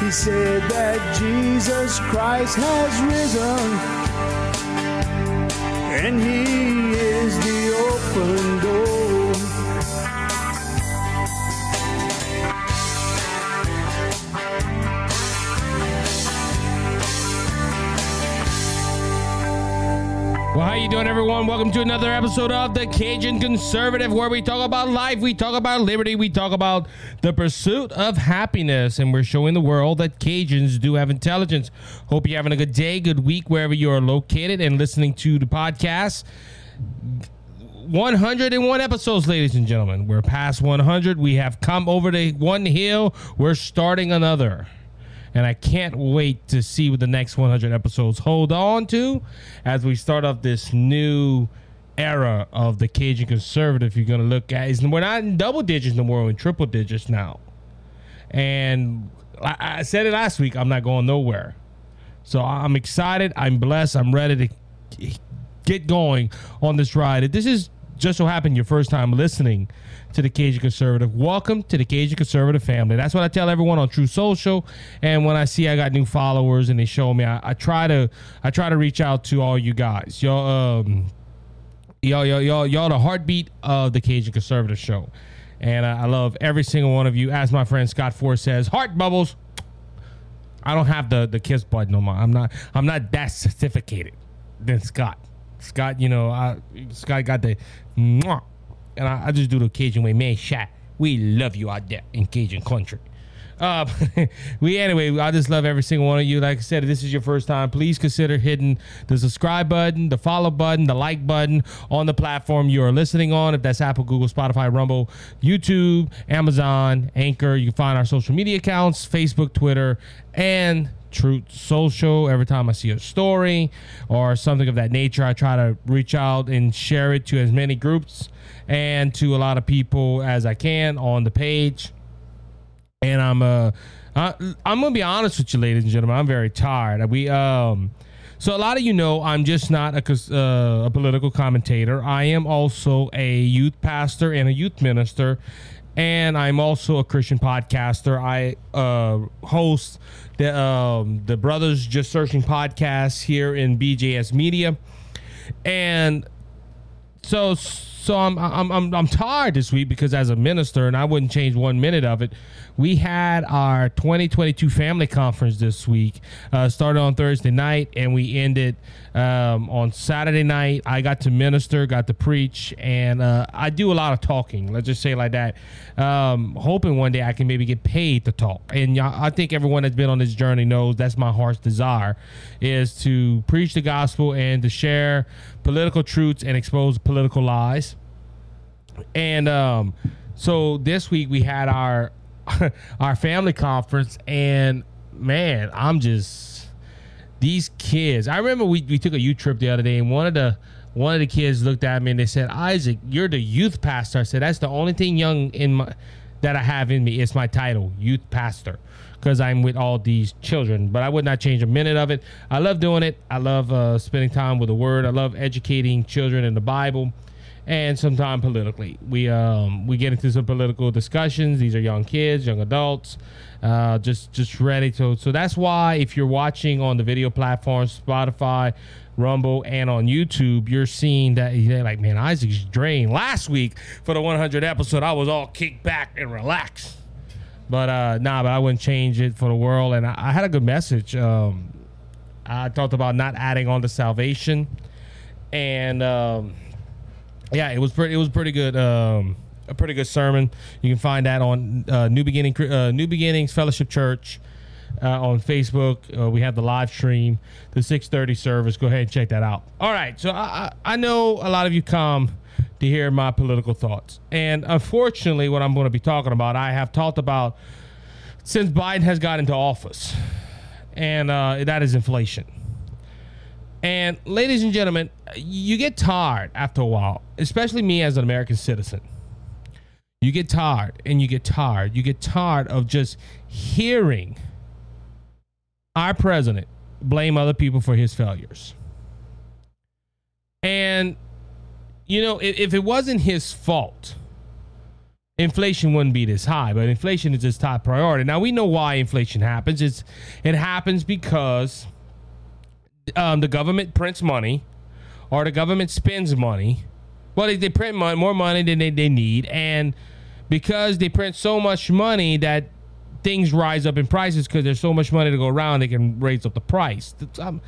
He said that Jesus Christ has risen, and He is the open door. Well, how you doing, everyone? Welcome to another episode of the Cajun Conservative, where we talk about life, we talk about liberty, we talk about the pursuit of happiness, and we're showing the world that Cajuns do have intelligence. Hope you're having a good day, good week, wherever you are located, and listening to the podcast. 101 episodes, ladies and gentlemen. We're past 100. We have come over the one hill. We're starting another and I can't wait to see what the next 100 episodes hold on to as we start off this new era of the Cajun conservative. You're gonna look at is we're not in double digits no more, we're in triple digits now. And I, I said it last week. I'm not going nowhere. So I'm excited. I'm blessed. I'm ready to get going on this ride. If this is just so happened your first time listening to the Cajun Conservative, welcome to the Cajun Conservative family. That's what I tell everyone on Truth Social. And when I see I got new followers and they show me, I, I try to I try to reach out to all you guys. Y'all um y'all y'all y'all, y'all the heartbeat of the Cajun Conservative show. And I, I love every single one of you. As my friend Scott Ford says, heart bubbles. I don't have the the kiss button no more. I'm not I'm not that certificated than Scott. Scott, you know, I, Scott got the and I, I just do the Cajun way. Man, shot, we love you out there in Cajun country. Uh, we anyway, I just love every single one of you. Like I said, if this is your first time, please consider hitting the subscribe button, the follow button, the like button on the platform you are listening on. If that's Apple, Google, Spotify, Rumble, YouTube, Amazon, Anchor, you can find our social media accounts: Facebook, Twitter, and Truth Social. Every time I see a story or something of that nature, I try to reach out and share it to as many groups and to a lot of people as I can on the page. And I'm uh, I, I'm gonna be honest with you, ladies and gentlemen. I'm very tired. We um. So a lot of you know I'm just not a, uh, a political commentator. I am also a youth pastor and a youth minister, and I'm also a Christian podcaster. I uh, host the um, the Brothers Just Searching podcast here in BJS Media, and so so I'm I'm I'm I'm tired this week because as a minister, and I wouldn't change one minute of it. We had our 2022 family conference this week. Uh, started on Thursday night, and we ended um, on Saturday night. I got to minister, got to preach, and uh, I do a lot of talking. Let's just say like that. Um, hoping one day I can maybe get paid to talk. And I think everyone that's been on this journey knows that's my heart's desire is to preach the gospel and to share political truths and expose political lies. And um, so this week we had our our family conference, and man, I'm just these kids. I remember we, we took a youth trip the other day, and one of the one of the kids looked at me and they said, "Isaac, you're the youth pastor." I said, "That's the only thing young in my that I have in me. It's my title, youth pastor." Because I'm with all these children, but I would not change a minute of it. I love doing it. I love uh, spending time with the Word. I love educating children in the Bible and sometimes politically. We um we get into some political discussions. These are young kids, young adults, uh, just just ready to. So that's why if you're watching on the video platforms, Spotify, Rumble, and on YouTube, you're seeing that you're like, man, Isaac's drained. Last week for the 100 episode, I was all kicked back and relaxed. But uh, nah, but I wouldn't change it for the world. And I, I had a good message. Um, I talked about not adding on to salvation, and um, yeah, it was pretty. It was pretty good. Um, a pretty good sermon. You can find that on uh, New Beginning, uh, New Beginnings Fellowship Church uh, on Facebook. Uh, we have the live stream, the six thirty service. Go ahead and check that out. All right, so I, I know a lot of you come to hear my political thoughts, and unfortunately, what I'm going to be talking about, I have talked about since Biden has got into office, and uh, that is inflation. And ladies and gentlemen, you get tired after a while, especially me as an American citizen. You get tired and you get tired. You get tired of just hearing our president blame other people for his failures. And, you know, if, if it wasn't his fault, inflation wouldn't be this high, but inflation is his top priority. Now we know why inflation happens. It's it happens because um, the government prints money, or the government spends money. Well, they, they print money, more money than they, they need, and because they print so much money that things rise up in prices because there's so much money to go around, they can raise up the price. Um,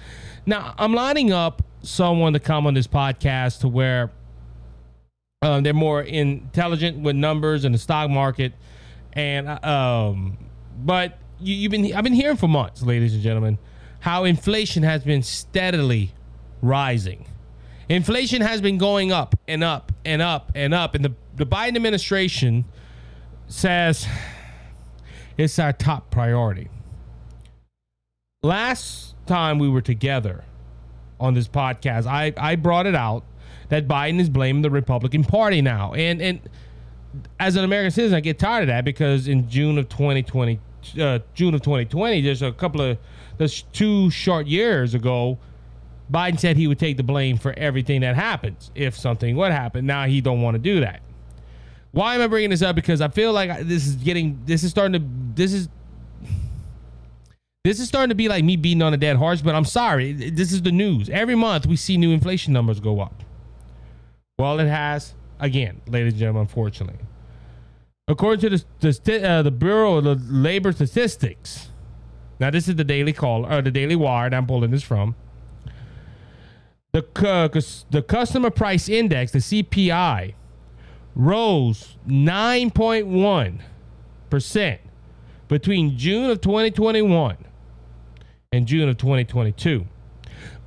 now, I'm lining up someone to come on this podcast to where um, they're more intelligent with numbers and the stock market, and um, but you, you've been I've been hearing for months, ladies and gentlemen, how inflation has been steadily rising. Inflation has been going up and up and up and up, and the the Biden administration says it's our top priority. Last time we were together on this podcast, I, I brought it out that Biden is blaming the Republican Party now. And and as an American citizen, I get tired of that because in June of 2020, uh, June of 2020, there's a couple of there's two short years ago, Biden said he would take the blame for everything that happens if something would happen. Now he don't want to do that. Why am I bringing this up? Because I feel like this is getting, this is starting to, this is, this is starting to be like me beating on a dead horse. But I'm sorry, this is the news. Every month we see new inflation numbers go up. Well, it has again, ladies and gentlemen. Unfortunately, according to the the, uh, the Bureau of Labor Statistics. Now, this is the Daily Call or the Daily Wire. I'm pulling this from. The, uh, the customer price index, the CPI, rose 9.1% between June of 2021 and June of 2022.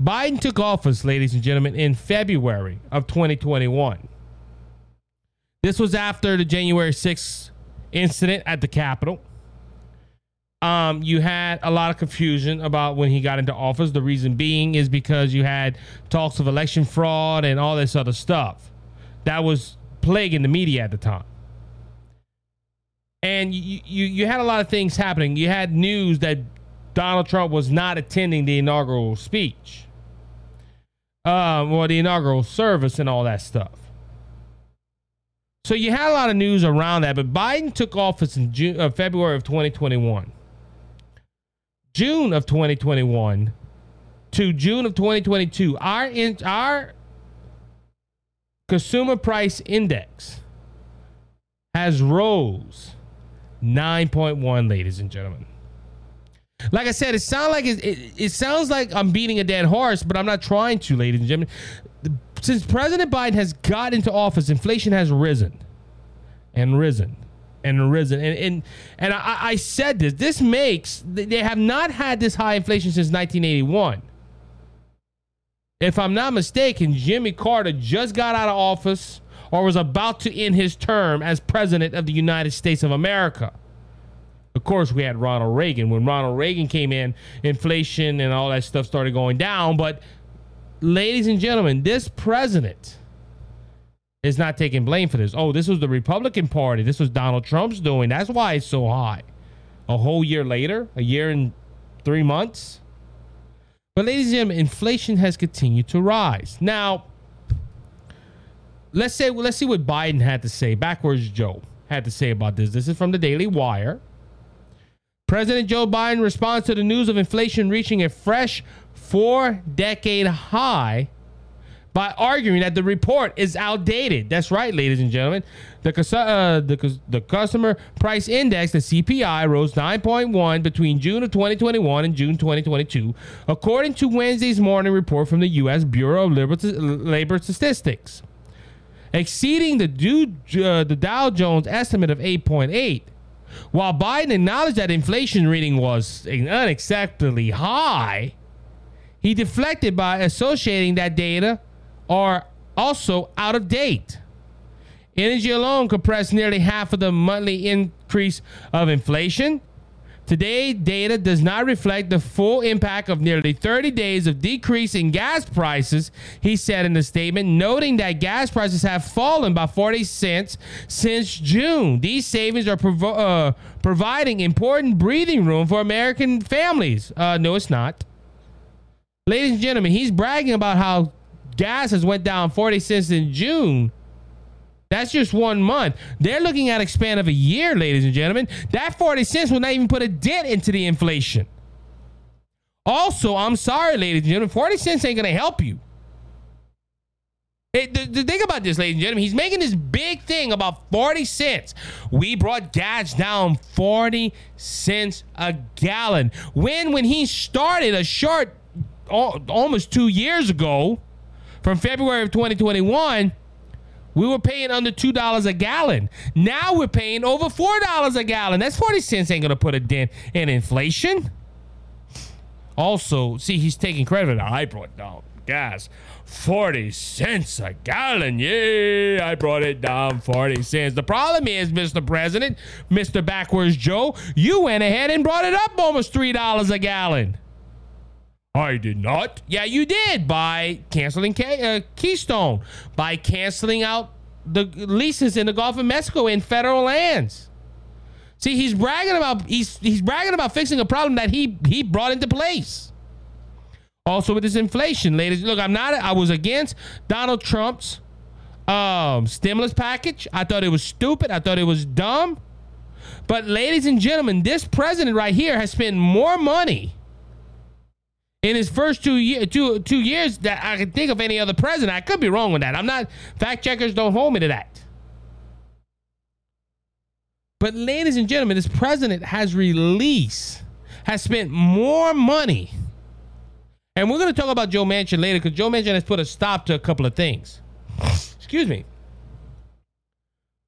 Biden took office, ladies and gentlemen, in February of 2021. This was after the January 6th incident at the Capitol. Um, you had a lot of confusion about when he got into office. The reason being is because you had talks of election fraud and all this other stuff. That was plaguing the media at the time. And you, you, you had a lot of things happening. You had news that Donald Trump was not attending the inaugural speech, um, or the inaugural service, and all that stuff. So you had a lot of news around that. But Biden took office in June, uh, February of 2021. June of 2021 to June of 2022, our in, our consumer price index has rose 9.1 ladies and gentlemen like i said it sounds like it, it, it, sounds like i'm beating a dead horse but i'm not trying to ladies and gentlemen since president biden has got into office inflation has risen and risen and risen and and, and I, I said this this makes they have not had this high inflation since 1981 if I'm not mistaken, Jimmy Carter just got out of office or was about to end his term as president of the United States of America. Of course, we had Ronald Reagan. When Ronald Reagan came in, inflation and all that stuff started going down. But, ladies and gentlemen, this president is not taking blame for this. Oh, this was the Republican Party. This was Donald Trump's doing. That's why it's so high. A whole year later, a year and three months. But, ladies and gentlemen, inflation has continued to rise. Now, let's say let's see what Biden had to say. Backwards Joe had to say about this. This is from the Daily Wire. President Joe Biden responds to the news of inflation reaching a fresh four-decade high by arguing that the report is outdated. That's right, ladies and gentlemen. The, uh, the, the customer price index, the CPI, rose 9.1 between June of 2021 and June 2022, according to Wednesday's morning report from the U.S. Bureau of Labor Statistics, exceeding the, uh, the Dow Jones estimate of 8.8. While Biden acknowledged that inflation reading was unacceptably high, he deflected by associating that data are also out of date. Energy alone compressed nearly half of the monthly increase of inflation. Today, data does not reflect the full impact of nearly 30 days of decrease in gas prices, he said in the statement, noting that gas prices have fallen by 40 cents since June. These savings are provo- uh, providing important breathing room for American families. Uh, no, it's not. Ladies and gentlemen, he's bragging about how gas has went down 40 cents in June. That's just one month. They're looking at a span of a year, ladies and gentlemen. That 40 cents will not even put a dent into the inflation. Also, I'm sorry, ladies and gentlemen, 40 cents ain't going to help you. Hey, the, the thing about this, ladies and gentlemen, he's making this big thing about 40 cents. We brought gas down 40 cents a gallon. When when he started a short almost two years ago, from February of 2021, we were paying under two dollars a gallon. Now we're paying over four dollars a gallon. That's 40 cents ain't gonna put a dent in inflation. Also, see, he's taking credit. I brought down gas 40 cents a gallon. Yeah, I brought it down 40 cents. The problem is, Mr. President, Mr. Backwards Joe, you went ahead and brought it up almost $3 a gallon. I did not. Yeah, you did by canceling uh, Keystone, by canceling out the leases in the Gulf of Mexico in federal lands. See, he's bragging about he's he's bragging about fixing a problem that he he brought into place. Also with this inflation, ladies. Look, I'm not. I was against Donald Trump's um, stimulus package. I thought it was stupid. I thought it was dumb. But, ladies and gentlemen, this president right here has spent more money in his first two, year, two, two years that I can think of any other president. I could be wrong with that. I'm not. Fact checkers don't hold me to that. But, ladies and gentlemen, this president has released, has spent more money and we're going to talk about Joe Manchin later because Joe Manchin has put a stop to a couple of things. Excuse me.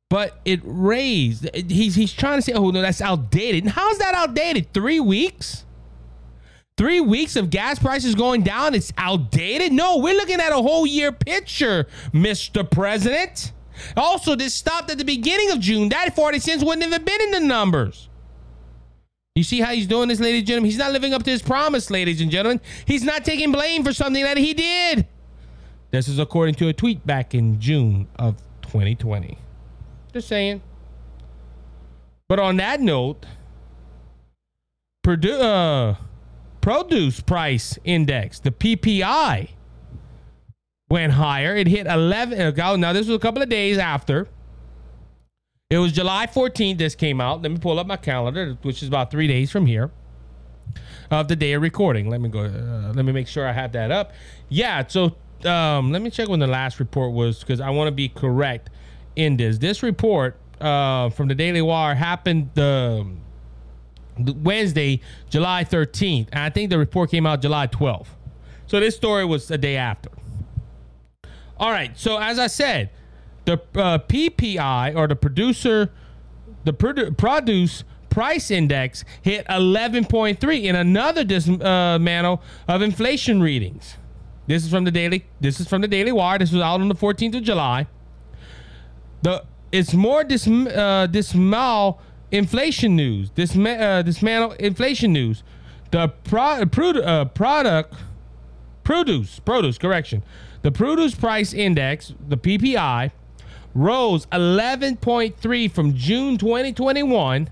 But it raised. He's he's trying to say, oh no, that's outdated. How's that outdated? Three weeks. Three weeks of gas prices going down. It's outdated. No, we're looking at a whole year picture, Mr. President. Also, this stopped at the beginning of June. That 40 cents wouldn't have been in the numbers. You see how he's doing this, ladies and gentlemen? He's not living up to his promise, ladies and gentlemen. He's not taking blame for something that he did. This is according to a tweet back in June of 2020. Just saying. But on that note, Purdue, uh, produce price index, the PPI, went higher. It hit 11. Now, this was a couple of days after. It was July 14th. This came out. Let me pull up my calendar, which is about three days from here of the day of recording. Let me go. Uh, let me make sure I have that up. Yeah. So um, let me check when the last report was because I want to be correct in this. This report uh, from the Daily Wire happened the, the Wednesday, July 13th, and I think the report came out July 12th. So this story was a day after. All right. So as I said, the uh, PPI or the producer, the produ- produce price index hit 11.3 in another dismantle uh, of inflation readings. This is from the daily. This is from the Daily Wire. This was out on the 14th of July. The it's more dis uh, dismal inflation news. This uh, dismantle inflation news. The pro, produ- uh, product produce produce correction. The produce price index, the PPI, rose 11.3 from June 2021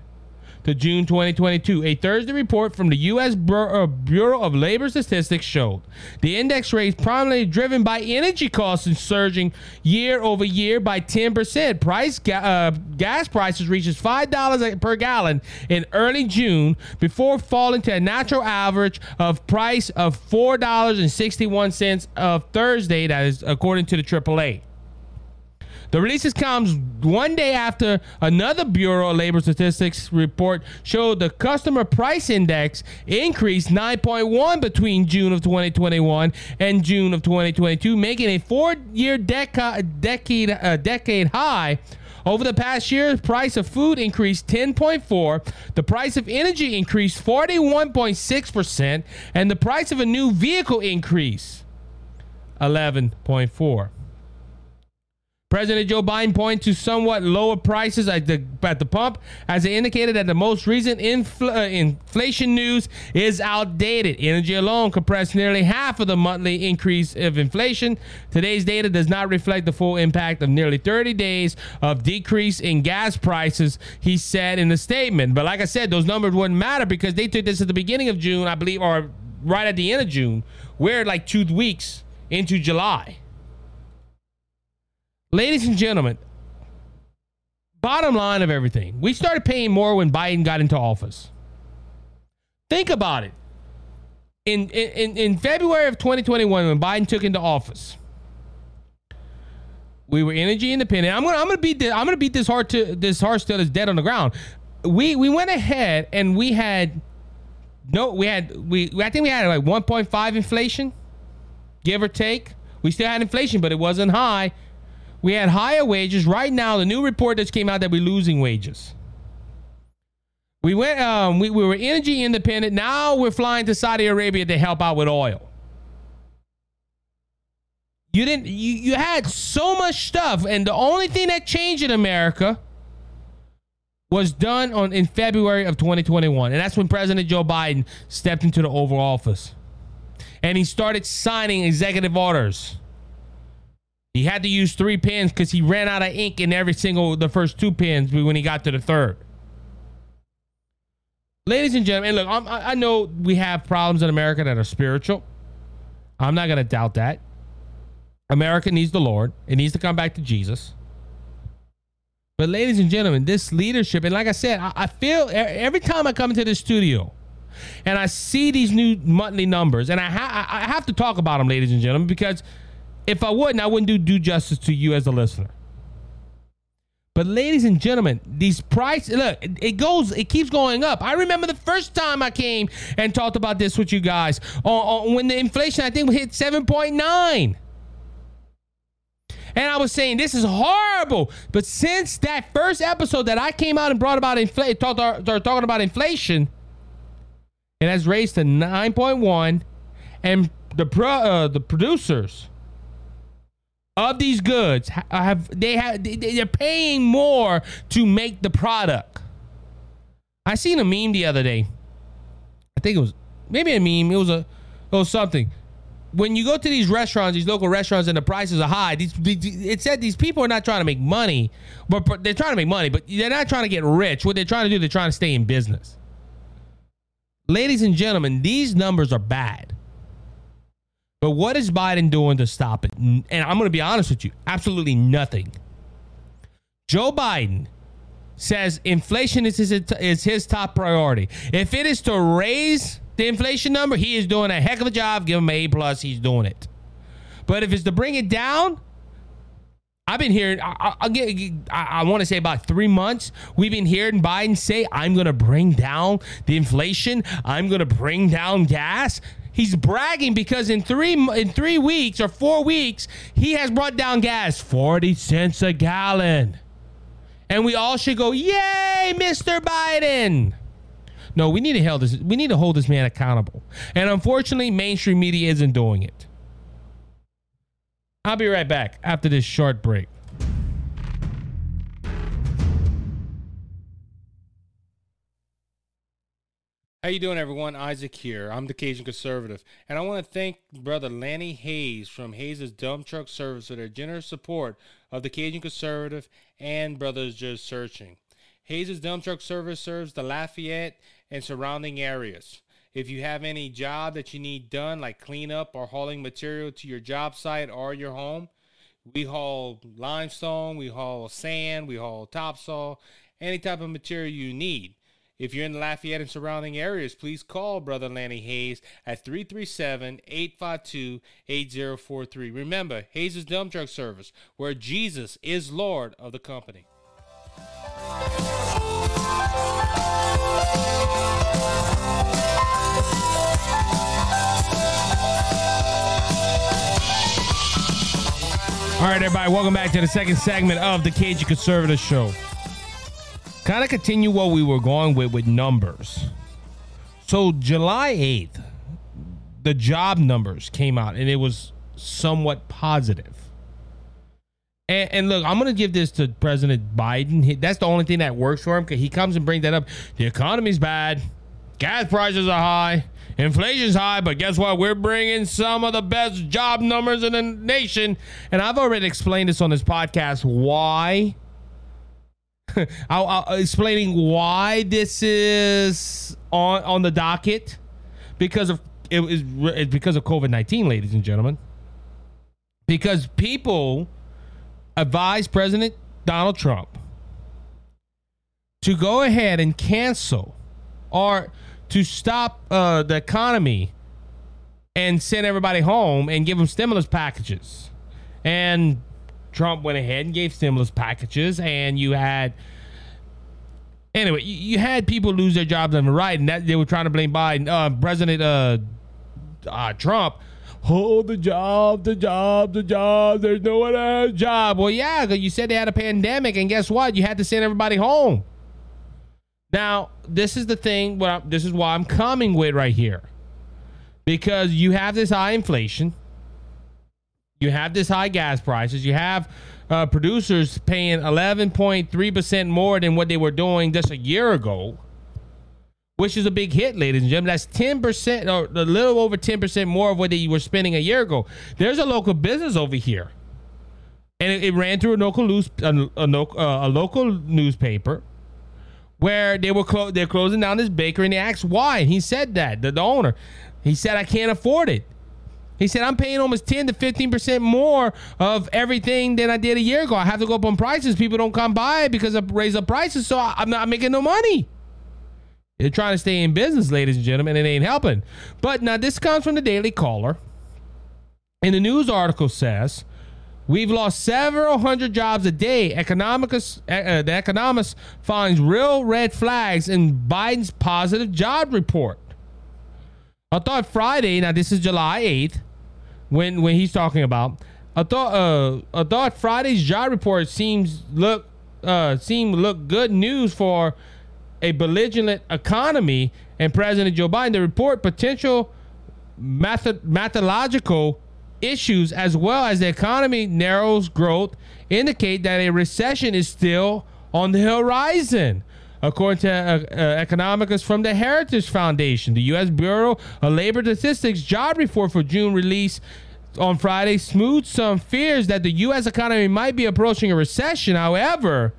to June 2022. A Thursday report from the U.S. Uh, Bureau of Labor Statistics showed the index rate primarily driven by energy costs and surging year over year by 10%. Price uh, gas prices reaches $5 per gallon in early June before falling to a natural average of price of $4.61 of Thursday. That is according to the AAA. The releases comes one day after another Bureau of Labor Statistics report showed the customer price index increased 9.1 between June of 2021 and June of 2022, making a four-year deca- decade uh, decade high. Over the past year, the price of food increased 10.4, the price of energy increased 41.6%, and the price of a new vehicle increased 11.4. President Joe Biden pointed to somewhat lower prices at the at the pump as they indicated that the most recent infl- uh, inflation news is outdated. Energy alone compressed nearly half of the monthly increase of inflation. Today's data does not reflect the full impact of nearly 30 days of decrease in gas prices, he said in a statement. But like I said, those numbers wouldn't matter because they took this at the beginning of June, I believe, or right at the end of June. We're like two weeks into July. Ladies and gentlemen, bottom line of everything, we started paying more when Biden got into office. Think about it. In in in February of 2021, when Biden took into office, we were energy independent. I'm gonna I'm gonna beat this, I'm gonna beat this heart to this horse till it's dead on the ground. We we went ahead and we had no we had we I think we had like 1.5 inflation, give or take. We still had inflation, but it wasn't high. We had higher wages. Right now, the new report that's came out that we're losing wages. We went um we, we were energy independent. Now we're flying to Saudi Arabia to help out with oil. You didn't you, you had so much stuff, and the only thing that changed in America was done on in February of 2021. And that's when President Joe Biden stepped into the Oval Office. And he started signing executive orders. He had to use three pens because he ran out of ink in every single the first two pens when he got to the third. Ladies and gentlemen, look, I'm, i know we have problems in America that are spiritual. I'm not going to doubt that. America needs the Lord. It needs to come back to Jesus. But, ladies and gentlemen, this leadership, and like I said, I, I feel every time I come into the studio and I see these new monthly numbers, and I, ha- I have to talk about them, ladies and gentlemen, because if I wouldn't, I wouldn't do due justice to you as a listener. But ladies and gentlemen, these prices look, it goes, it keeps going up. I remember the first time I came and talked about this with you guys on, on when the inflation I think hit 7.9. And I was saying this is horrible. But since that first episode that I came out and brought about inflation, talked, started talking about inflation, it has raised to 9.1, and the pro, uh, the producers of these goods uh, have they have they're paying more to make the product. I seen a meme the other day. I think it was maybe a meme. It was a it was something when you go to these restaurants, these local restaurants, and the prices are high, these, it said these people are not trying to make money, but, but they're trying to make money, but they're not trying to get rich. What they're trying to do, they're trying to stay in business. Ladies and gentlemen, these numbers are bad. But what is Biden doing to stop it? And I'm going to be honest with you absolutely nothing. Joe Biden says inflation is his, is his top priority. If it is to raise the inflation number, he is doing a heck of a job. Give him an A plus. He's doing it. But if it's to bring it down, I've been hearing. I, get. I, I want to say about three months. We've been hearing Biden say, "I'm going to bring down the inflation. I'm going to bring down gas." He's bragging because in three in three weeks or four weeks, he has brought down gas forty cents a gallon, and we all should go, "Yay, Mr. Biden!" No, we need to hold this. We need to hold this man accountable. And unfortunately, mainstream media isn't doing it. I'll be right back after this short break. How you doing, everyone? Isaac here. I'm the Cajun Conservative, and I want to thank Brother Lanny Hayes from Hayes' Dump Truck Service for their generous support of the Cajun Conservative and Brothers Just Searching. Hayes' Dump Truck Service serves the Lafayette and surrounding areas. If you have any job that you need done, like cleanup or hauling material to your job site or your home, we haul limestone, we haul sand, we haul topsoil, any type of material you need. If you're in Lafayette and surrounding areas, please call Brother Lanny Hayes at 337 852 8043. Remember, Hayes' Dump Truck Service, where Jesus is Lord of the company. All right, everybody, welcome back to the second segment of the Cajun Conservative Show. Kind of continue what we were going with with numbers. So, July 8th, the job numbers came out and it was somewhat positive. And, and, look, I'm going to give this to President Biden. That's the only thing that works for him because he comes and brings that up. The economy's bad, gas prices are high, Inflation's high, but guess what? We're bringing some of the best job numbers in the nation. And I've already explained this on this podcast why. I'll, I'll, explaining why this is on on the docket because of it was it's because of COVID nineteen, ladies and gentlemen. Because people advised President Donald Trump to go ahead and cancel or to stop uh, the economy and send everybody home and give them stimulus packages. And Trump went ahead and gave stimulus packages, and you had anyway, you, had people lose their jobs on the right, and that they were trying to blame Biden, uh, President uh, uh, Trump. Oh, the job, the job, the job. There's no one job. Well, yeah, you said they had a pandemic, and guess what? You had to send everybody home. Now, this is the thing. What I'm, this is why I'm coming with right here, because you have this high inflation, you have this high gas prices, you have uh, producers paying 11.3 percent more than what they were doing just a year ago, which is a big hit, ladies and gentlemen. That's 10 percent or a little over 10 percent more of what they were spending a year ago. There's a local business over here, and it, it ran through a local a, a, uh, a local newspaper where they were clo- they're closing down this bakery and they asked why. And he said that the, the owner, he said I can't afford it. He said I'm paying almost 10 to 15 percent more of everything than I did a year ago. I have to go up on prices. People don't come by because I raise up prices, so I'm not making no money. They're trying to stay in business, ladies and gentlemen. It ain't helping. But now this comes from the Daily Caller. And the news article says We've lost several hundred jobs a day. Economicus, uh, the economist finds real red flags in Biden's positive job report. I thought Friday. Now this is July eighth, when when he's talking about. I thought uh I thought Friday's job report seems look uh seemed look good news for a belligerent economy and President Joe Biden. The report potential method methodological issues as well as the economy narrows growth indicate that a recession is still on the horizon. According to uh, uh, economics from the Heritage Foundation, the U.S. Bureau of Labor Statistics job report for June release on Friday smoothed some fears that the U.S. economy might be approaching a recession. However,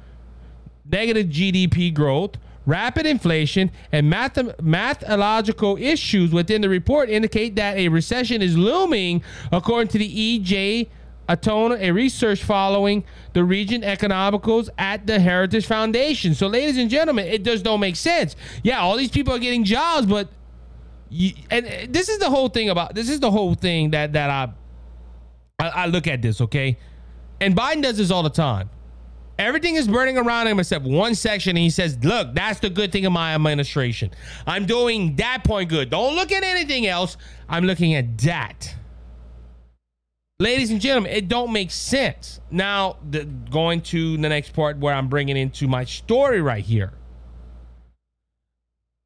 negative GDP growth, Rapid inflation and math- mathological issues within the report indicate that a recession is looming, according to the EJ Antoni, a research following the region economicals at the Heritage Foundation. So, ladies and gentlemen, it just don't make sense. Yeah, all these people are getting jobs, but you, and uh, this is the whole thing about this is the whole thing that that I I, I look at this okay, and Biden does this all the time. Everything is burning around him except one section. And he says, Look, that's the good thing of my administration. I'm doing that point good. Don't look at anything else. I'm looking at that. Ladies and gentlemen, it don't make sense. Now, the, going to the next part where I'm bringing into my story right here.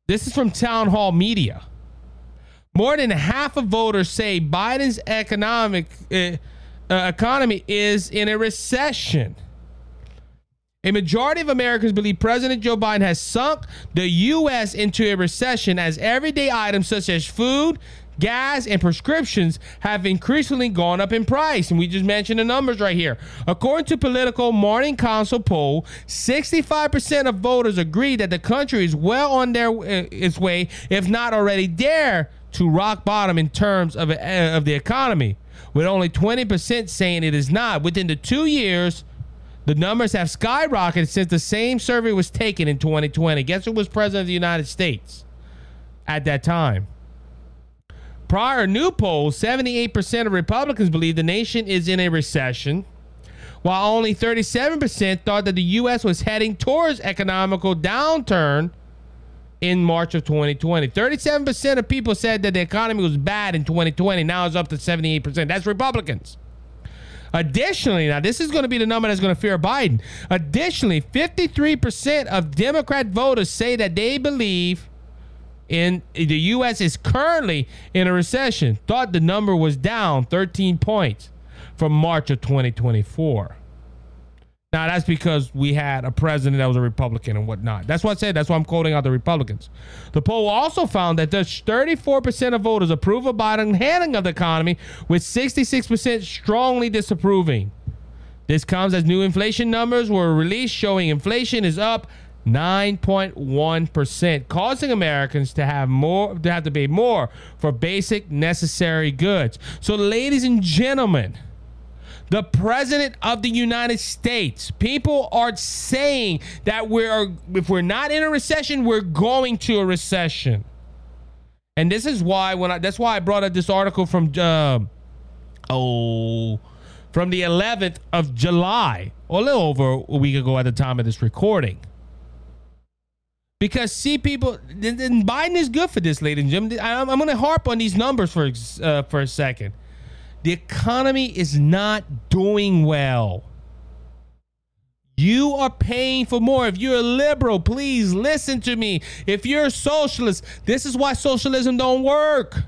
This is from Town Hall Media. More than half of voters say Biden's economic uh, uh, economy is in a recession. A majority of Americans believe President Joe Biden has sunk the U.S. into a recession as everyday items such as food, gas, and prescriptions have increasingly gone up in price. And we just mentioned the numbers right here. According to Politico Morning Consult poll, 65% of voters agree that the country is well on their uh, its way, if not already there, to rock bottom in terms of, uh, of the economy, with only 20% saying it is not. Within the two years, the numbers have skyrocketed since the same survey was taken in 2020. Guess who was president of the United States at that time? Prior new polls, 78% of Republicans believe the nation is in a recession, while only 37% thought that the U.S. was heading towards economical downturn in March of 2020. 37% of people said that the economy was bad in 2020. Now it's up to 78%. That's Republicans. Additionally, now this is going to be the number that's going to fear Biden. Additionally, 53% of Democrat voters say that they believe in the U.S. is currently in a recession. Thought the number was down 13 points from March of 2024. Now that's because we had a president that was a Republican and whatnot. That's what I said. That's why I'm quoting out the Republicans. The poll also found that just 34% of voters approve of Biden's handling of the economy, with 66% strongly disapproving. This comes as new inflation numbers were released showing inflation is up 9.1%, causing Americans to have more to have to pay more for basic necessary goods. So ladies and gentlemen, The president of the United States. People are saying that we're if we're not in a recession, we're going to a recession. And this is why when I that's why I brought up this article from uh, oh from the 11th of July, a little over a week ago at the time of this recording. Because see, people, then Biden is good for this, ladies and gentlemen. I'm, I'm going to harp on these numbers for uh, for a second. The economy is not doing well. You are paying for more. If you're a liberal, please listen to me. If you're a socialist, this is why socialism don't work.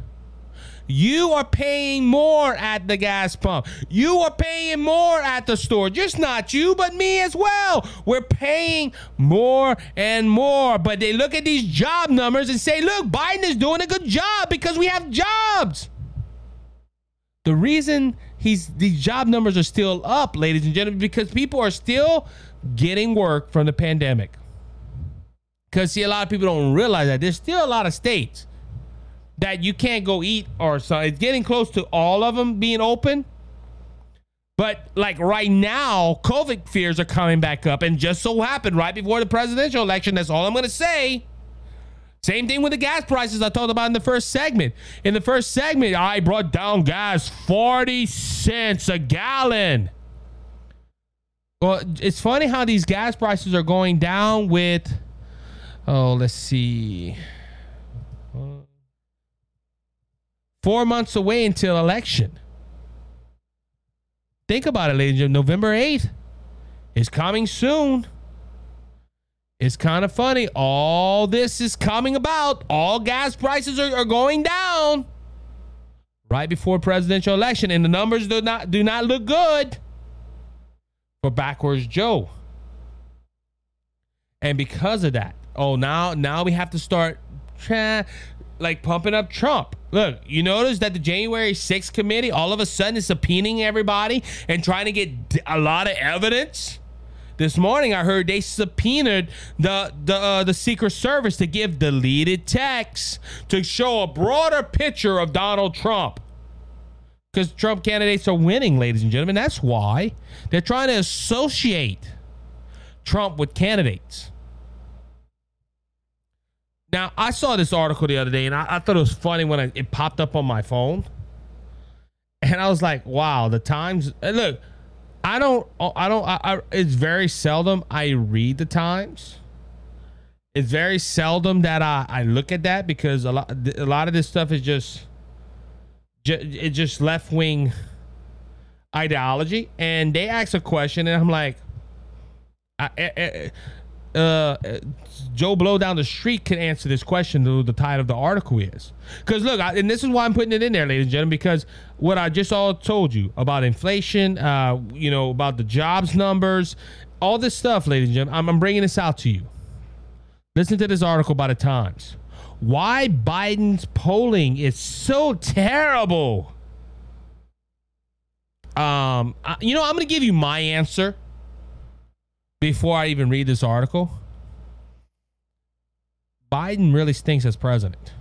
You are paying more at the gas pump. You are paying more at the store. Just not you, but me as well. We're paying more and more. But they look at these job numbers and say, look, Biden is doing a good job because we have jobs. The reason he's these job numbers are still up, ladies and gentlemen, because people are still getting work from the pandemic. Because see, a lot of people don't realize that there's still a lot of states that you can't go eat or so. It's getting close to all of them being open. But like right now, COVID fears are coming back up, and just so happened right before the presidential election. That's all I'm to say. Same thing with the gas prices I talked about in the first segment. In the first segment, I brought down gas 40 cents a gallon. Well, it's funny how these gas prices are going down with, oh, let's see. Four months away until election. Think about it, ladies and gentlemen. November 8th is coming soon. It's kind of funny. All this is coming about. All gas prices are, are going down right before presidential election, and the numbers do not do not look good for backwards Joe. And because of that, oh now now we have to start like pumping up Trump. Look, you notice that the January 6th committee all of a sudden is subpoenaing everybody and trying to get a lot of evidence. This morning, I heard they subpoenaed the the uh, the Secret Service to give deleted texts to show a broader picture of Donald Trump. Because Trump candidates are winning, ladies and gentlemen. That's why they're trying to associate Trump with candidates. Now, I saw this article the other day, and I, I thought it was funny when I, it popped up on my phone, and I was like, "Wow, the Times." Uh, look, I don't, uh, I don't. I, I, it's very seldom I read the Times. It's very seldom that I, I look at that because a lot, a lot of this stuff is just, it's just left wing ideology. And they ask a question, and I'm like, I, I, uh, Joe Blow down the street can answer this question. Though the title of the article is because look, I, and this is why I'm putting it in there, ladies and gentlemen, because what I just all told you about inflation, uh, you know, about the jobs numbers, all this stuff, ladies and gentlemen, I'm, I'm bringing this out to you. Listen to this article by the Times. Why Biden's polling is so terrible. Um, I, you know, I'm going to give you my answer before I even read this article, Biden really stinks as president.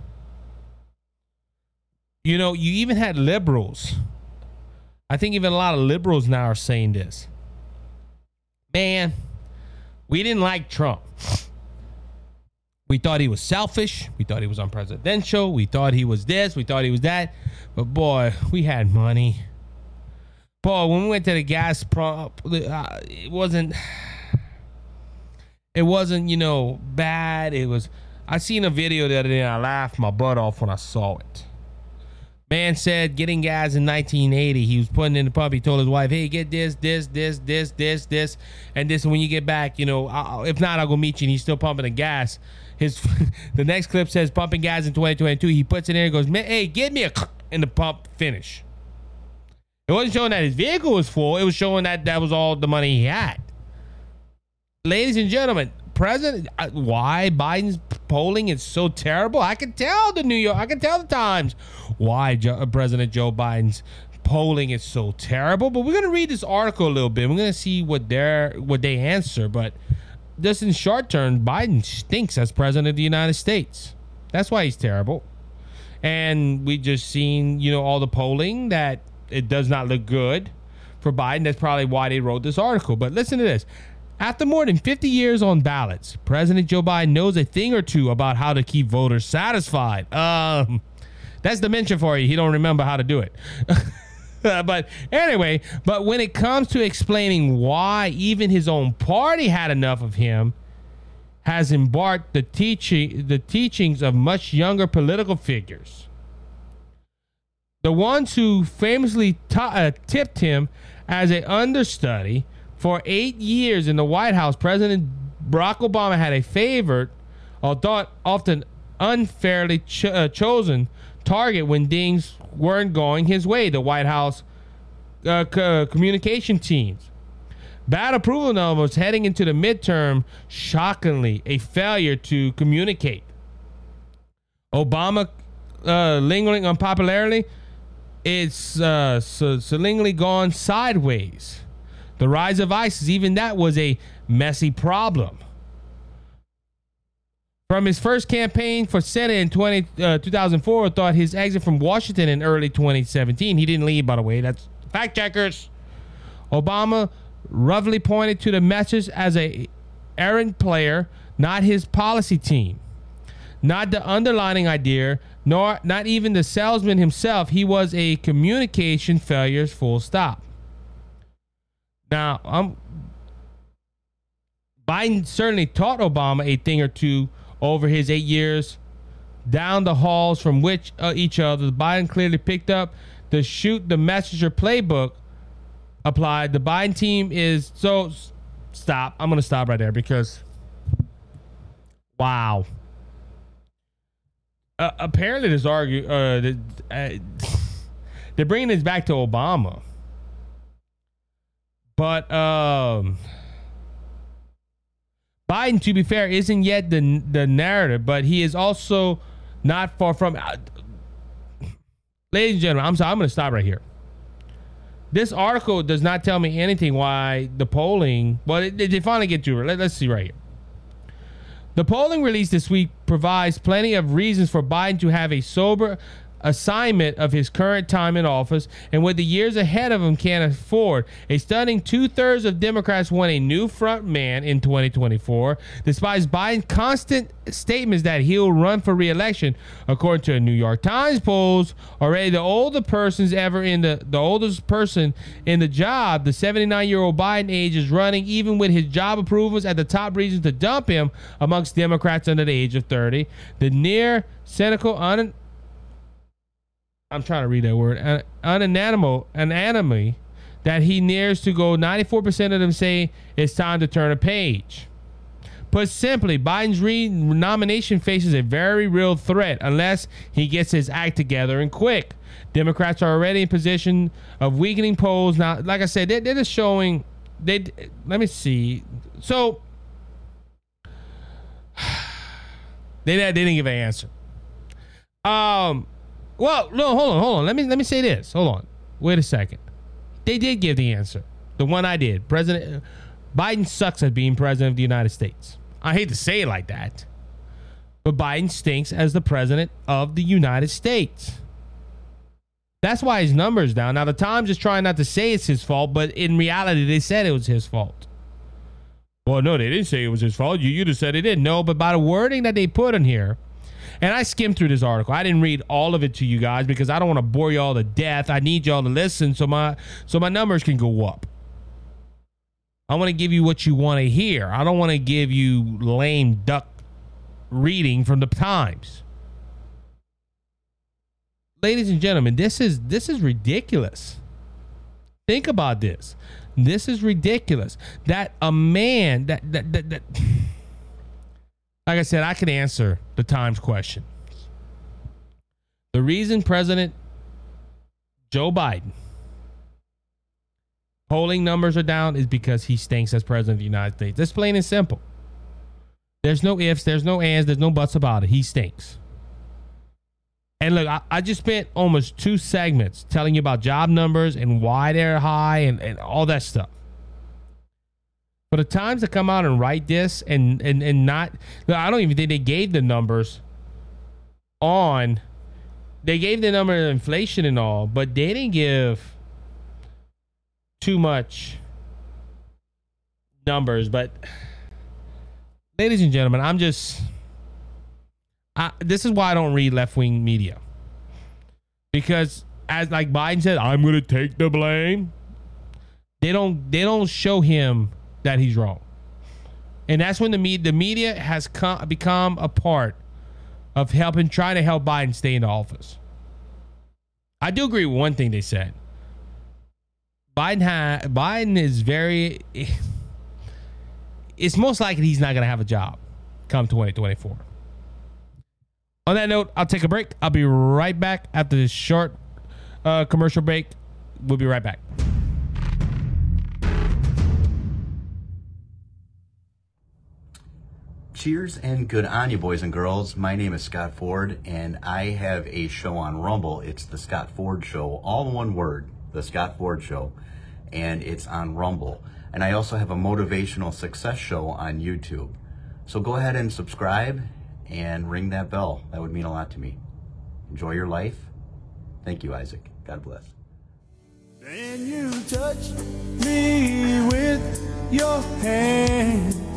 You know, you even had liberals. I think even a lot of liberals now are saying this. Man, we didn't like Trump. We thought he was selfish. We thought he was unpresidential. We thought he was this. We thought he was that. But boy, we had money. Boy, when we went to the gas pump, uh, it wasn't it wasn't, you know, bad. It was. I seen a video the other day and I laughed my butt off when I saw it. Man said getting gas in 1980, he was putting in the pump. He told his wife, "Hey, get this, this, this, this, this, this, and this. And when you get back, you know, I'll, if not, I'll go meet you." And he's still pumping the gas. His the next clip says pumping gas in 2022. He puts it in and goes, "Hey, give me a," in the pump finish. It wasn't showing that his vehicle was full. It was showing that that was all the money he had ladies and gentlemen, President, uh, why Biden's polling is so terrible? I can tell the New York, I can tell the Times why uh, President Joe Biden's polling is so terrible. But we're gonna read this article a little bit. We're gonna see what what they answer. But just in short term, Biden stinks as president of the United States. That's why he's terrible. And we just seen, you know, all the polling that it does not look good for Biden. That's probably why they wrote this article. But listen to this. After more than 50 years on ballots, President Joe Biden knows a thing or two about how to keep voters satisfied. Um, that's dementia for you. He don't remember how to do it. but anyway, but when it comes to explaining why even his own party had enough of him, has embarked the teaching the teachings of much younger political figures. The ones who famously t- uh, tipped him as an understudy for eight years in the White House, President Barack Obama had a favorite, although often unfairly cho- uh, chosen target when things weren't going his way. The White House uh, c- communication teams. Bad approval numbers heading into the midterm, shockingly, a failure to communicate. Obama uh, lingering unpopularity, it's uh, so, so gone sideways. The rise of ISIS, even that was a messy problem. From his first campaign for Senate in 20, uh, 2004, thought his exit from Washington in early 2017. He didn't leave, by the way. That's fact checkers. Obama roughly pointed to the message as a errant player, not his policy team, not the underlining idea, nor not even the salesman himself. He was a communication failure. Full stop. Now, um, Biden certainly taught Obama a thing or two over his eight years down the halls from which uh, each other. Biden clearly picked up the shoot the messenger playbook applied. The Biden team is so stop. I'm going to stop right there because wow. Uh, apparently, this argue uh, uh, they're bringing this back to Obama, but um, Biden, to be fair, isn't yet the the narrative, but he is also not far from. Uh, ladies and gentlemen, I'm sorry. I'm going to stop right here this article does not tell me anything why the polling. Well, did they finally get to it. Let, us see right here. The polling released this week provides plenty of reasons for Biden to have a sober assignment of his current time in office and what the years ahead of him can afford. A stunning two thirds of Democrats want a new front man in 2024, despite Biden's constant statements that he'll run for reelection. According to a New York Times polls, already the older person's ever in the the oldest person in the job, the 79 year old Biden age is running even with his job approvals at the top reasons to dump him amongst Democrats under the age of 30. The near cynical, un- I'm trying to read that word. An, an animal, an enemy that he nears to go. 94% of them say it's time to turn a page. Put simply, Biden's re-nomination faces a very real threat unless he gets his act together and quick. Democrats are already in position of weakening polls. Now, like I said, they're, they're just showing. They let me see. So they, they didn't give an answer. Um, well, no, hold on, hold on. Let me let me say this. Hold on. Wait a second. They did give the answer. The one I did. President Biden sucks at being president of the United States. I hate to say it like that. But Biden stinks as the president of the United States. That's why his number's down. Now the Times is trying not to say it's his fault, but in reality they said it was his fault. Well, no, they didn't say it was his fault. You you just said it didn't. No, but by the wording that they put in here, and I skimmed through this article. I didn't read all of it to you guys because I don't want to bore y'all to death. I need y'all to listen so my so my numbers can go up. I want to give you what you want to hear. I don't want to give you lame duck reading from the Times. Ladies and gentlemen, this is this is ridiculous. Think about this. This is ridiculous. That a man that that that, that like I said, I can answer the Times question. The reason President Joe Biden polling numbers are down is because he stinks as president of the United States. That's plain and simple. There's no ifs, there's no ands, there's no buts about it. He stinks. And look, I, I, just spent almost two segments telling you about job numbers and why they're high and, and all that stuff. But the times to come out and write this and and and not, I don't even think they gave the numbers on. They gave the number of inflation and all, but they didn't give too much numbers, but ladies and gentlemen, I'm just. I, this is why I don't read left wing media. Because as like Biden said, I'm going to take the blame. They don't they don't show him that he's wrong. And that's when the media, the media has come, become a part of helping trying to help Biden stay in the office. I do agree with one thing they said. Biden ha- Biden is very it's most likely he's not going to have a job come 2024. On that note, I'll take a break. I'll be right back after this short uh, commercial break. We'll be right back. Cheers and good on you, boys and girls. My name is Scott Ford, and I have a show on Rumble. It's the Scott Ford Show, all in one word, the Scott Ford Show, and it's on Rumble. And I also have a motivational success show on YouTube. So go ahead and subscribe and ring that bell. That would mean a lot to me. Enjoy your life. Thank you, Isaac. God bless. And you touch me with your hand.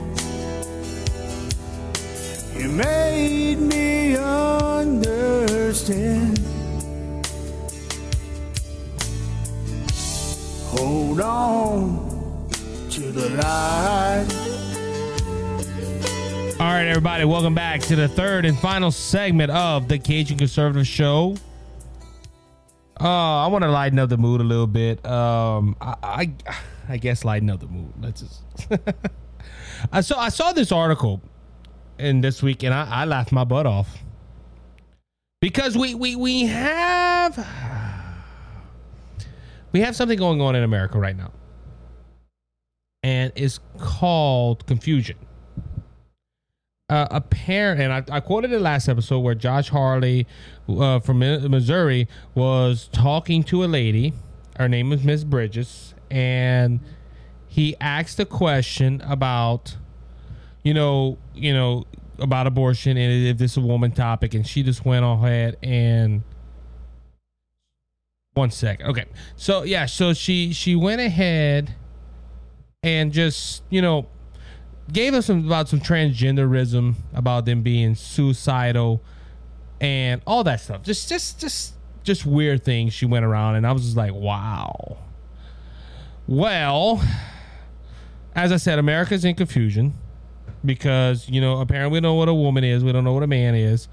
You made me understand. Hold on to the light. All right, everybody, welcome back to the third and final segment of the Cajun Conservative Show. Uh, I want to lighten up the mood a little bit. Um, I, I, I guess lighten up the mood. Let's just. I saw I saw this article in this week, and I, I laughed my butt off. Because we we we have we have something going on in America right now, and it's called confusion. Uh, a parent, and I, I, quoted it last episode where Josh Hawley uh, from Missouri was talking to a lady. Her name was Miss Bridges, and he asked a question about, you know, you know, about abortion and if this is a woman topic, and she just went ahead and. One second. Okay. So yeah, so she she went ahead and just, you know, gave us some about some transgenderism, about them being suicidal, and all that stuff. Just, just, just, just weird things she went around, and I was just like, wow. Well, as I said, America's in confusion because you know apparently we know what a woman is, we don't know what a man is,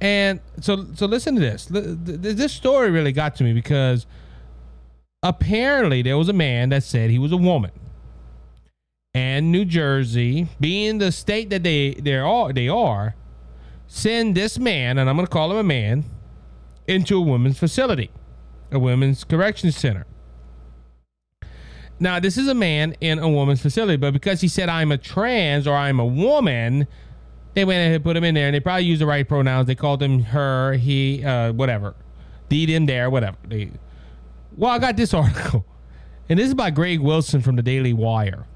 and so so listen to this. This story really got to me because apparently there was a man that said he was a woman and New Jersey, being the state that they they are they are, send this man, and I'm going to call him a man, into a women's facility, a women's correction center. Now, this is a man in a woman's facility, but because he said I'm a trans or I'm a woman, they went ahead and put him in there, and they probably used the right pronouns. They called him her, he, uh, whatever, deed in there, whatever. They, well, I got this article, and this is by Greg Wilson from the Daily Wire.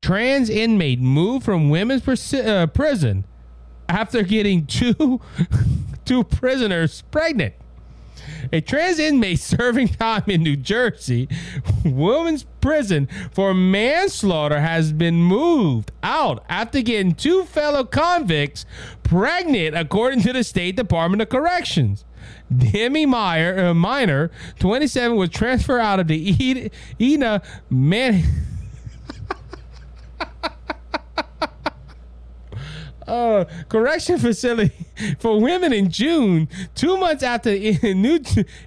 Trans inmate moved from women's uh, prison after getting two two prisoners pregnant. A trans inmate serving time in New Jersey woman's prison for manslaughter has been moved out after getting two fellow convicts pregnant, according to the State Department of Corrections. Demi Meyer, uh, Minor, 27, was transferred out of the Edna Mahan. Uh, correction facility for women in June, two months after New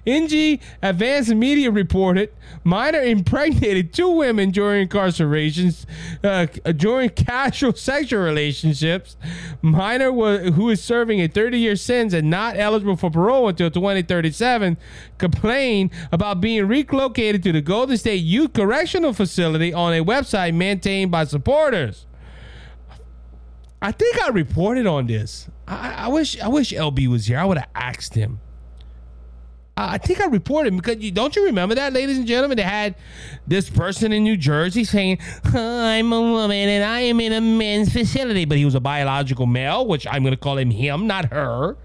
NJ Advanced Media reported Minor impregnated two women during incarcerations, uh, during casual sexual relationships. Minor was, who is serving a 30-year sentence and not eligible for parole until 2037, complained about being relocated to the Garden State Youth Correctional Facility on a website maintained by supporters. I think I reported on this. I, I wish I wish LB was here. I would have asked him. I think I reported because you don't you remember that, ladies and gentlemen? They had this person in New Jersey saying, "I'm a woman and I am in a men's facility," but he was a biological male, which I'm going to call him him, not her.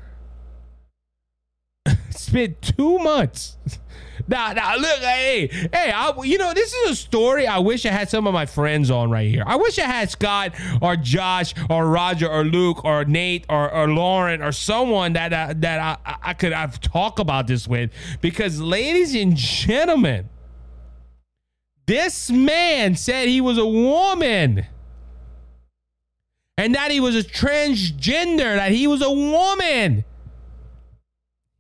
Spent two months Now, now, look, hey, hey, I, you know, this is a story. I wish I had some of my friends on right here. I wish I had Scott or Josh or Roger or Luke or Nate or, or Lauren or someone that uh, that I, I could have talk about this with. Because, ladies and gentlemen, this man said he was a woman and that he was a transgender, that he was a woman.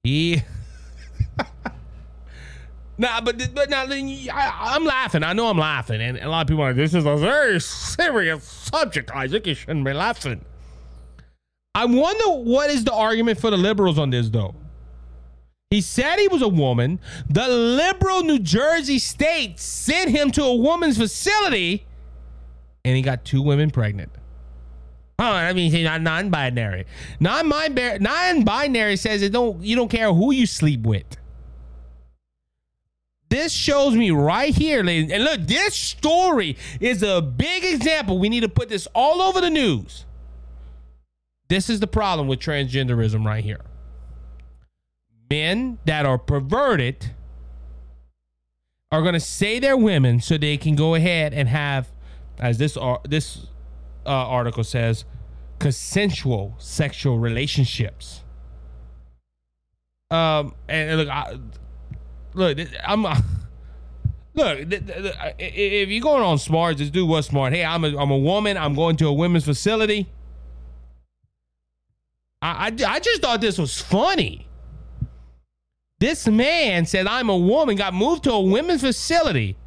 He. Nah, but but now I, am laughing. I know I'm laughing, and a lot of people are "This is a very serious subject, Isaac. You shouldn't be laughing." I wonder what is the argument for the liberals on this, though. He said he was a woman. The liberal New Jersey state sent him to a woman's facility, and he got two women pregnant. Oh, I mean, not non-binary. Non-binary, non-binary says it don't. You don't care who you sleep with. This shows me right here, ladies. And look, this story is a big example. We need to put this all over the news. This is the problem with transgenderism right here. Men that are perverted are going to say they're women so they can go ahead and have, as this uh, this uh, article says, consensual sexual relationships. Um, and look, I, look, I'm. Uh, look, if you're going on smart, just do what's smart. Hey, I'm a, I'm a woman. I'm going to a women's facility. I, I, I just thought this was funny. This man said, I'm a woman, got moved to a women's facility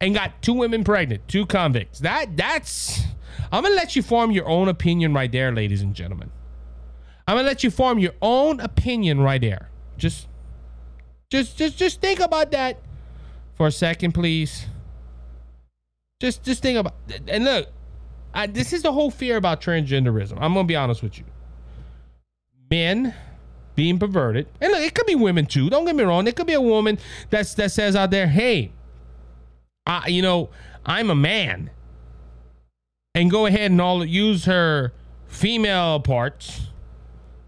and got two women pregnant, two convicts. That that's I'm gonna let you form your own opinion right there, ladies and gentlemen. I'm gonna let you form your own opinion right there. Just just just just think about that for a second, please. Just just think about and look, I, this is the whole fear about transgenderism. I'm gonna be honest with you. Men being perverted, and look, it could be women too. Don't get me wrong. It could be a woman that's that says out there, "Hey, I, you know, I'm a man, and go ahead and all use her female parts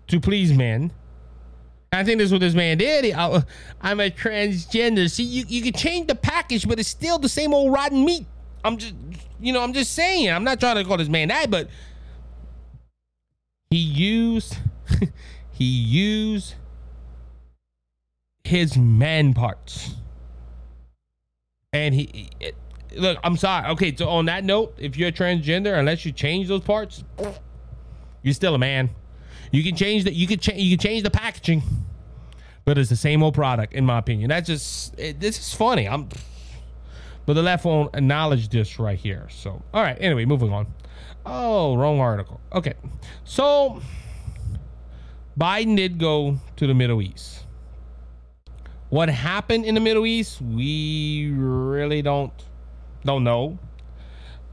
to please men." I think this is what this man did. Oh, I, am a transgender. See, you, you can change the package, but it's still the same old rotten meat. I'm just, you know, I'm just saying. I'm not trying to call this man that, but he used, he used his man parts, and he. It, look, I'm sorry. Okay, so on that note, if you're transgender, unless you change those parts, you're still a man. You can change the you can change you can change the packaging, but it's the same old product, in my opinion. That's just it, this is funny. I'm, but the left won't acknowledge this right here. So all right. Anyway, moving on. Oh, wrong article. Okay, so Biden did go to the Middle East. What happened in the Middle East, we really don't don't know.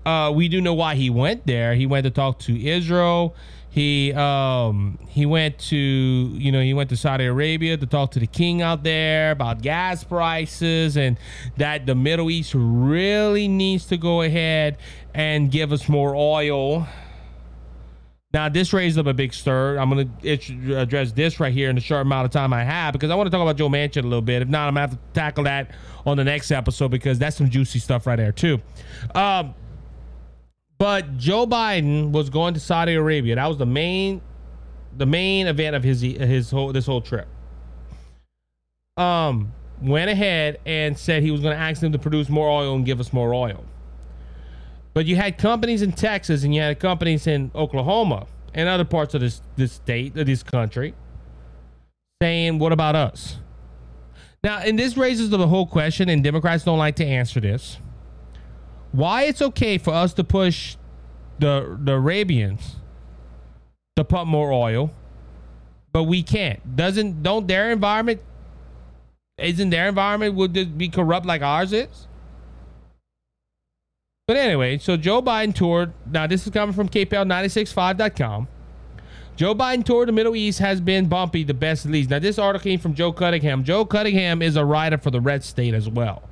Uh, we do know why he went there. He went to talk to Israel. He um he went to you know he went to Saudi Arabia to talk to the king out there about gas prices and that the Middle East really needs to go ahead and give us more oil. Now this raised up a big stir. I'm gonna address this right here in the short amount of time I have because I want to talk about Joe Manchin a little bit. If not, I'm gonna have to tackle that on the next episode because that's some juicy stuff right there too. Um, but Joe Biden was going to Saudi Arabia. That was the main, the main event of his his whole this whole trip. Um, went ahead and said he was going to ask them to produce more oil and give us more oil. But you had companies in Texas and you had companies in Oklahoma and other parts of this this state of this country saying, "What about us?" Now, and this raises the whole question, and Democrats don't like to answer this why it's okay for us to push the the Arabians to pump more oil, but we can't. Doesn't don't their environment isn't their environment would be corrupt like ours is? But anyway, so Joe Biden toured. Now this is coming from KPL965.com. Joe Biden tour the Middle East has been bumpy, the best least. Now this article came from Joe Cunningham. Joe Cunningham is a writer for the Red State as well.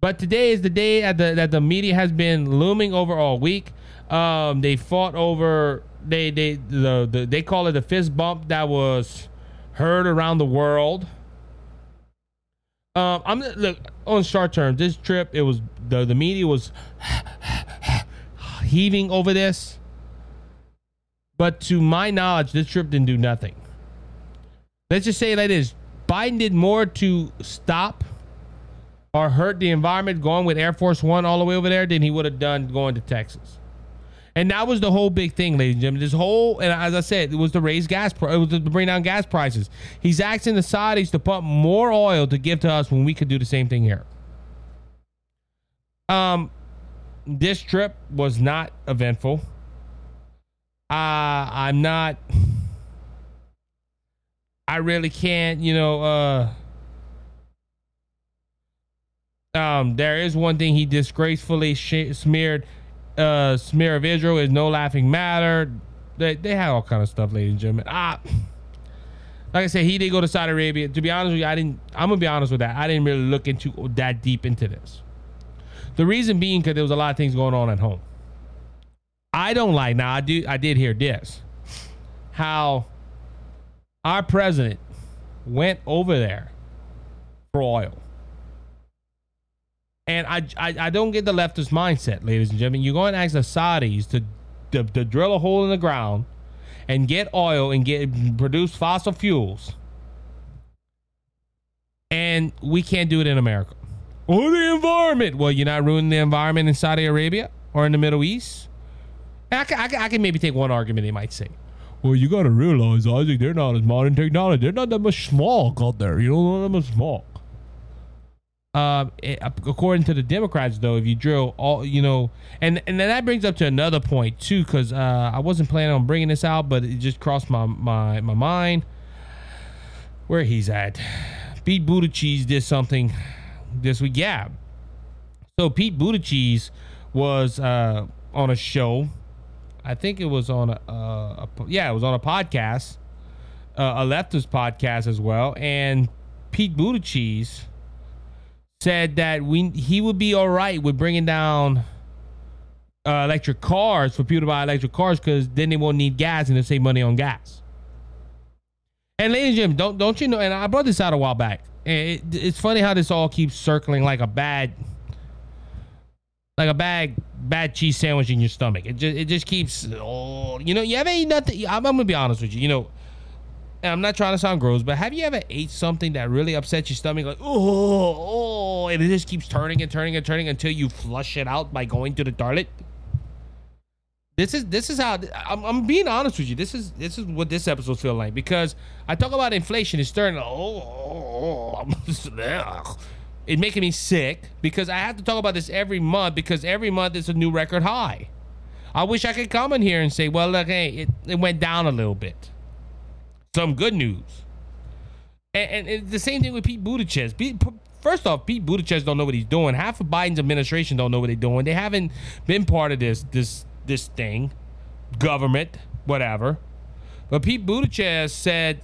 But today is the day that the, that the media has been looming over all week. Um, they fought over they they the, the they call it the fist bump that was heard around the world. Um, I'm look on short term. This trip, it was the the media was heaving over this, but to my knowledge, this trip didn't do nothing. Let's just say that is Biden did more to stop or hurt the environment going with Air Force One all the way over there than he would have done going to Texas. And that was the whole big thing, ladies and gentlemen. This whole, and as I said, it was to raise gas, it was to bring down gas prices. He's asking the Saudis to pump more oil to give to us when we could do the same thing here. Um, this trip was not eventful. Uh, I'm not. I really can't, you know. Uh, um, there is one thing he disgracefully sh- smeared uh, smear of Israel is no laughing matter. They they had all kind of stuff, ladies and gentlemen. Ah, like I said, he did go to Saudi Arabia. To be honest with you, I didn't. I'm gonna be honest with that. I didn't really look into that deep into this. The reason being because there was a lot of things going on at home. I don't like now. I do. I did hear this. How our president went over there for oil. And I, I, I don't get the leftist mindset, ladies and gentlemen. You're going to ask the Saudis to, to, to drill a hole in the ground and get oil and get produce fossil fuels. And we can't do it in America. Or the environment. Well, you're not ruining the environment in Saudi Arabia or in the Middle East. I can, I can, I can maybe take one argument they might say. Well, you got to realize, Isaac, they're not as modern technology. They're not that much smog out there. You not know that much smog. Uh, according to the Democrats, though, if you drill all, you know, and and then that brings up to another point too, because uh, I wasn't planning on bringing this out, but it just crossed my my my mind. Where he's at, Pete Buttigieg did something this week. Yeah, so Pete Buttigieg was uh, on a show. I think it was on a, uh, a yeah, it was on a podcast, uh, a leftist podcast as well, and Pete Buttigieg said that we he would be all right with bringing down uh, electric cars for people to buy electric cars because then they won't need gas and they'll save money on gas. And ladies and gentlemen, don't don't you know? And I brought this out a while back. It, it's funny how this all keeps circling like a bad, like a bad bad cheese sandwich in your stomach. It just it just keeps. Oh, you know, you ever eat nothing? I'm, I'm gonna be honest with you. You know, and I'm not trying to sound gross, but have you ever ate something that really upsets your stomach? Like, oh, oh, and it just keeps turning and turning and turning until you flush it out by going to the toilet. This is this is how I'm, I'm being honest with you. This is this is what this episode feel like because I talk about inflation. It's turning. Oh, oh, oh it's making me sick because I have to talk about this every month because every month is a new record high. I wish I could come in here and say, well, look, hey, it, it went down a little bit some good news. And, and, and the same thing with Pete Buttigieg. First off, Pete Buttigieg don't know what he's doing. Half of Biden's administration don't know what they're doing. They haven't been part of this this this thing, government, whatever. But Pete Buttigieg said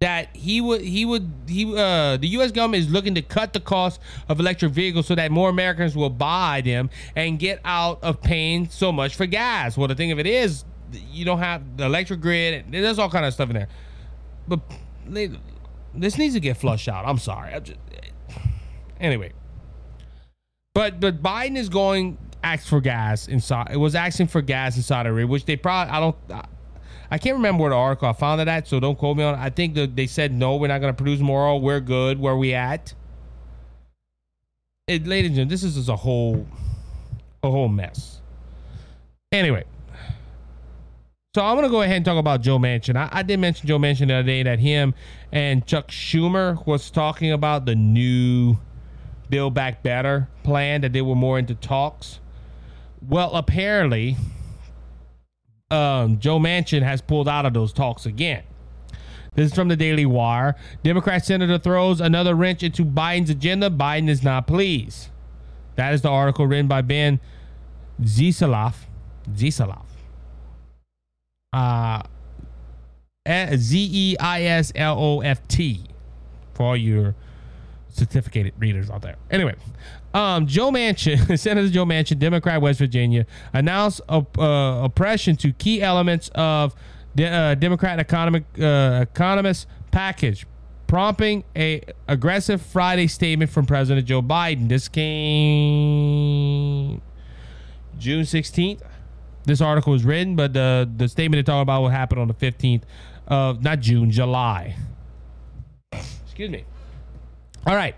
that he would he would he uh the US government is looking to cut the cost of electric vehicles so that more Americans will buy them and get out of paying so much for gas. Well, the thing of it is you don't have the electric grid. And there's all kind of stuff in there. But they, this needs to get flushed out. I'm sorry. Just, anyway. But but Biden is going ask for gas inside. It was asking for gas in Saudi Arabia, which they probably I don't. I, can't remember where the article I found it at, so don't quote me on. I think that they said no, we're not going to produce more oil. We're good where we at. It, ladies and gentlemen, this is just a whole, a whole mess. Anyway, so I'm gonna go ahead and talk about Joe Manchin. I, I, did mention Joe Manchin the other day that him and Chuck Schumer was talking about the new Build Back Better plan that they were more into talks. Well, apparently, um, Joe Manchin has pulled out of those talks again. This is from the Daily Wire. Democrat senator throws another wrench into Biden's agenda. Biden is not pleased. That is the article written by Ben Zeisloft. Zeisloft uh, Z E I S L O F T for all your certificated readers out there. Anyway, um, Joe Manchin, Senator Joe Manchin, Democrat, West Virginia, announced op- uh, oppression to key elements of the uh, Democrat economic uh, economist package, prompting a aggressive Friday statement from President Joe Biden. This came June 16th. This article was written, but the the statement they're talking about what happened on the 15th of not June, July. Excuse me. All right.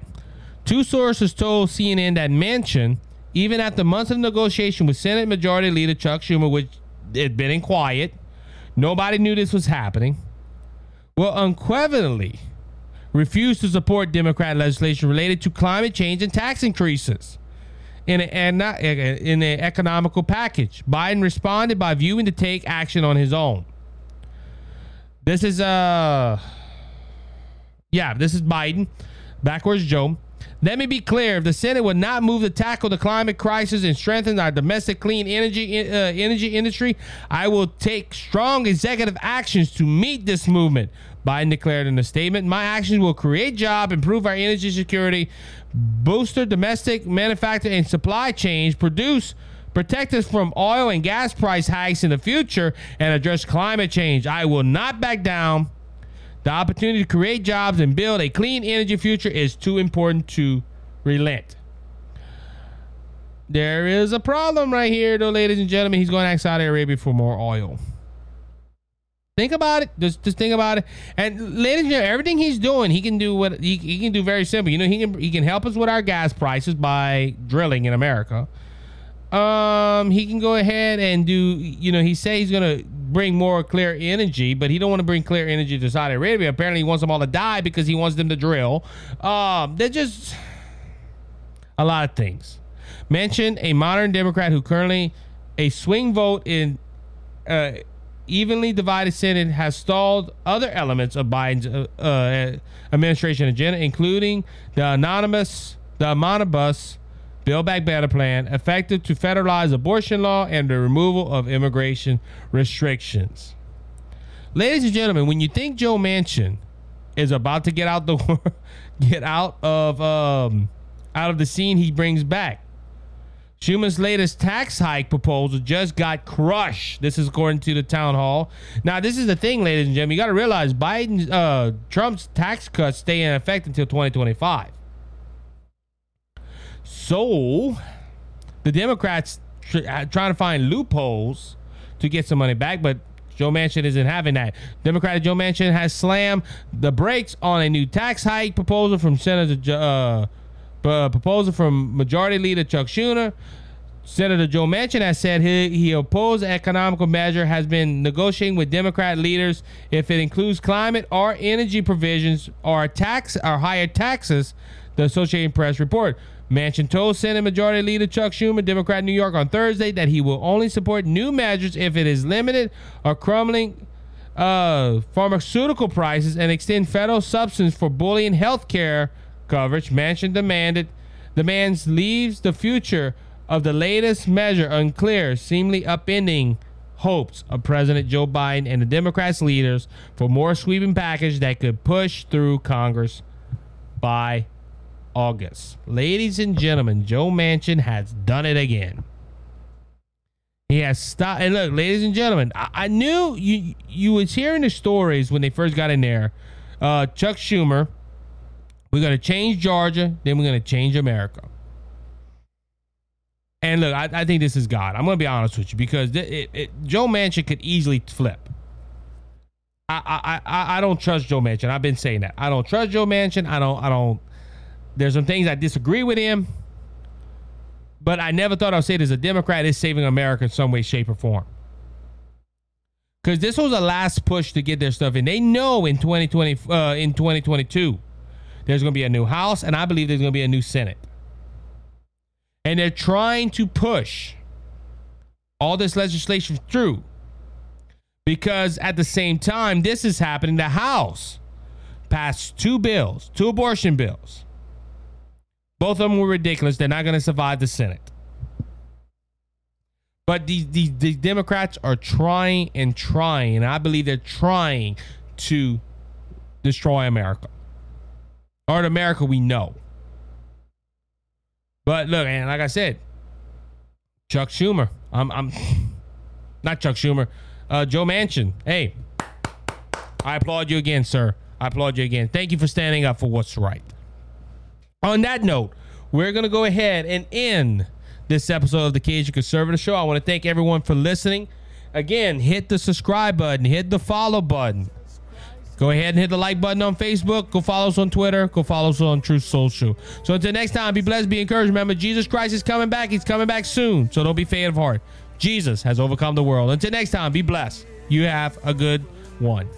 Two sources told CNN that Manchin, even after months of negotiation with Senate Majority Leader Chuck Schumer, which had been in quiet, nobody knew this was happening, will unequivocally refuse to support Democrat legislation related to climate change and tax increases in an in an economical package. Biden responded by viewing to take action on his own. This is uh yeah, this is Biden. Backwards Joe. Let me be clear: if the Senate would not move to tackle the climate crisis and strengthen our domestic clean energy uh, energy industry, I will take strong executive actions to meet this movement. Biden declared in a statement, "My actions will create jobs, improve our energy security, boost domestic manufacturing and supply chains, produce." protect us from oil and gas price hikes in the future, and address climate change. I will not back down. The opportunity to create jobs and build a clean energy future is too important to relent. There is a problem right here, though, ladies and gentlemen. He's going to Saudi Arabia for more oil. Think about it. Just, just think about it. And ladies and gentlemen, everything he's doing, he can do what he, he can do very simple. You know, he can he can help us with our gas prices by drilling in America um he can go ahead and do you know he say he's gonna bring more clear energy but he don't want to bring clear energy to saudi arabia apparently he wants them all to die because he wants them to drill um they're just a lot of things Manchin a modern democrat who currently a swing vote in uh evenly divided senate has stalled other elements of biden's uh, uh, administration agenda including the anonymous the omnibus Build Back Better plan, effective to federalize abortion law and the removal of immigration restrictions. Ladies and gentlemen, when you think Joe Manchin is about to get out the get out of um, out of the scene, he brings back. Schumer's latest tax hike proposal just got crushed. This is according to the town hall. Now, this is the thing, ladies and gentlemen. You got to realize Biden, uh, Trump's tax cuts stay in effect until 2025. So the Democrats tr- uh, trying to find loopholes to get some money back, but Joe Manchin isn't having that. Democratic Joe Manchin has slammed the brakes on a new tax hike proposal from Senator uh, uh, proposal from Majority Leader Chuck Schumer. Senator Joe Manchin has said he, he opposed economical measure has been negotiating with Democrat leaders if it includes climate or energy provisions or tax or higher taxes. The Associated Press report. Manchin told Senate Majority Leader Chuck Schumer, Democrat New York, on Thursday that he will only support new measures if it is limited or crumbling uh, pharmaceutical prices and extend federal subsidies for bullying health care coverage. Manchin demanded demands leaves the future of the latest measure unclear, seemingly upending hopes of President Joe Biden and the Democrats' leaders for more sweeping package that could push through Congress by August. Ladies and gentlemen, Joe Manchin has done it again. He has stopped. And look, ladies and gentlemen, I, I, knew you you was hearing the stories when they first got in there. Uh, Chuck Schumer, we're gonna change Georgia, then we're gonna change America. And look, I, I think this is God. I'm gonna be honest with you because it, it, it, Joe Manchin could easily flip. I, I I I don't trust Joe Manchin. I've been saying that. I don't trust Joe Manchin. I don't I don't there's some things I disagree with him, but I never thought I'd say it as a Democrat is saving America in some way, shape, or form. Because this was a last push to get their stuff in. They know in 2020, uh, in 2022, there's going to be a new House, and I believe there's going to be a new Senate. And they're trying to push all this legislation through because at the same time this is happening, the House passed two bills, two abortion bills both of them were ridiculous. They're not going to survive the Senate. But these, these, these Democrats are trying and trying, and I believe they're trying to destroy America. Or the America we know. But look, and like I said, Chuck Schumer. I'm I'm not Chuck Schumer. Uh, Joe Manchin. Hey, I applaud you again, sir. I applaud you again. Thank you for standing up for what's right. On that note, we're going to go ahead and end this episode of the Cajun Conservative Show. I want to thank everyone for listening. Again, hit the subscribe button, hit the follow button. Go ahead and hit the like button on Facebook. Go follow us on Twitter. Go follow us on Truth Social. So until next time, be blessed, be encouraged. Remember, Jesus Christ is coming back. He's coming back soon. So don't be faint of heart. Jesus has overcome the world. Until next time, be blessed. You have a good one.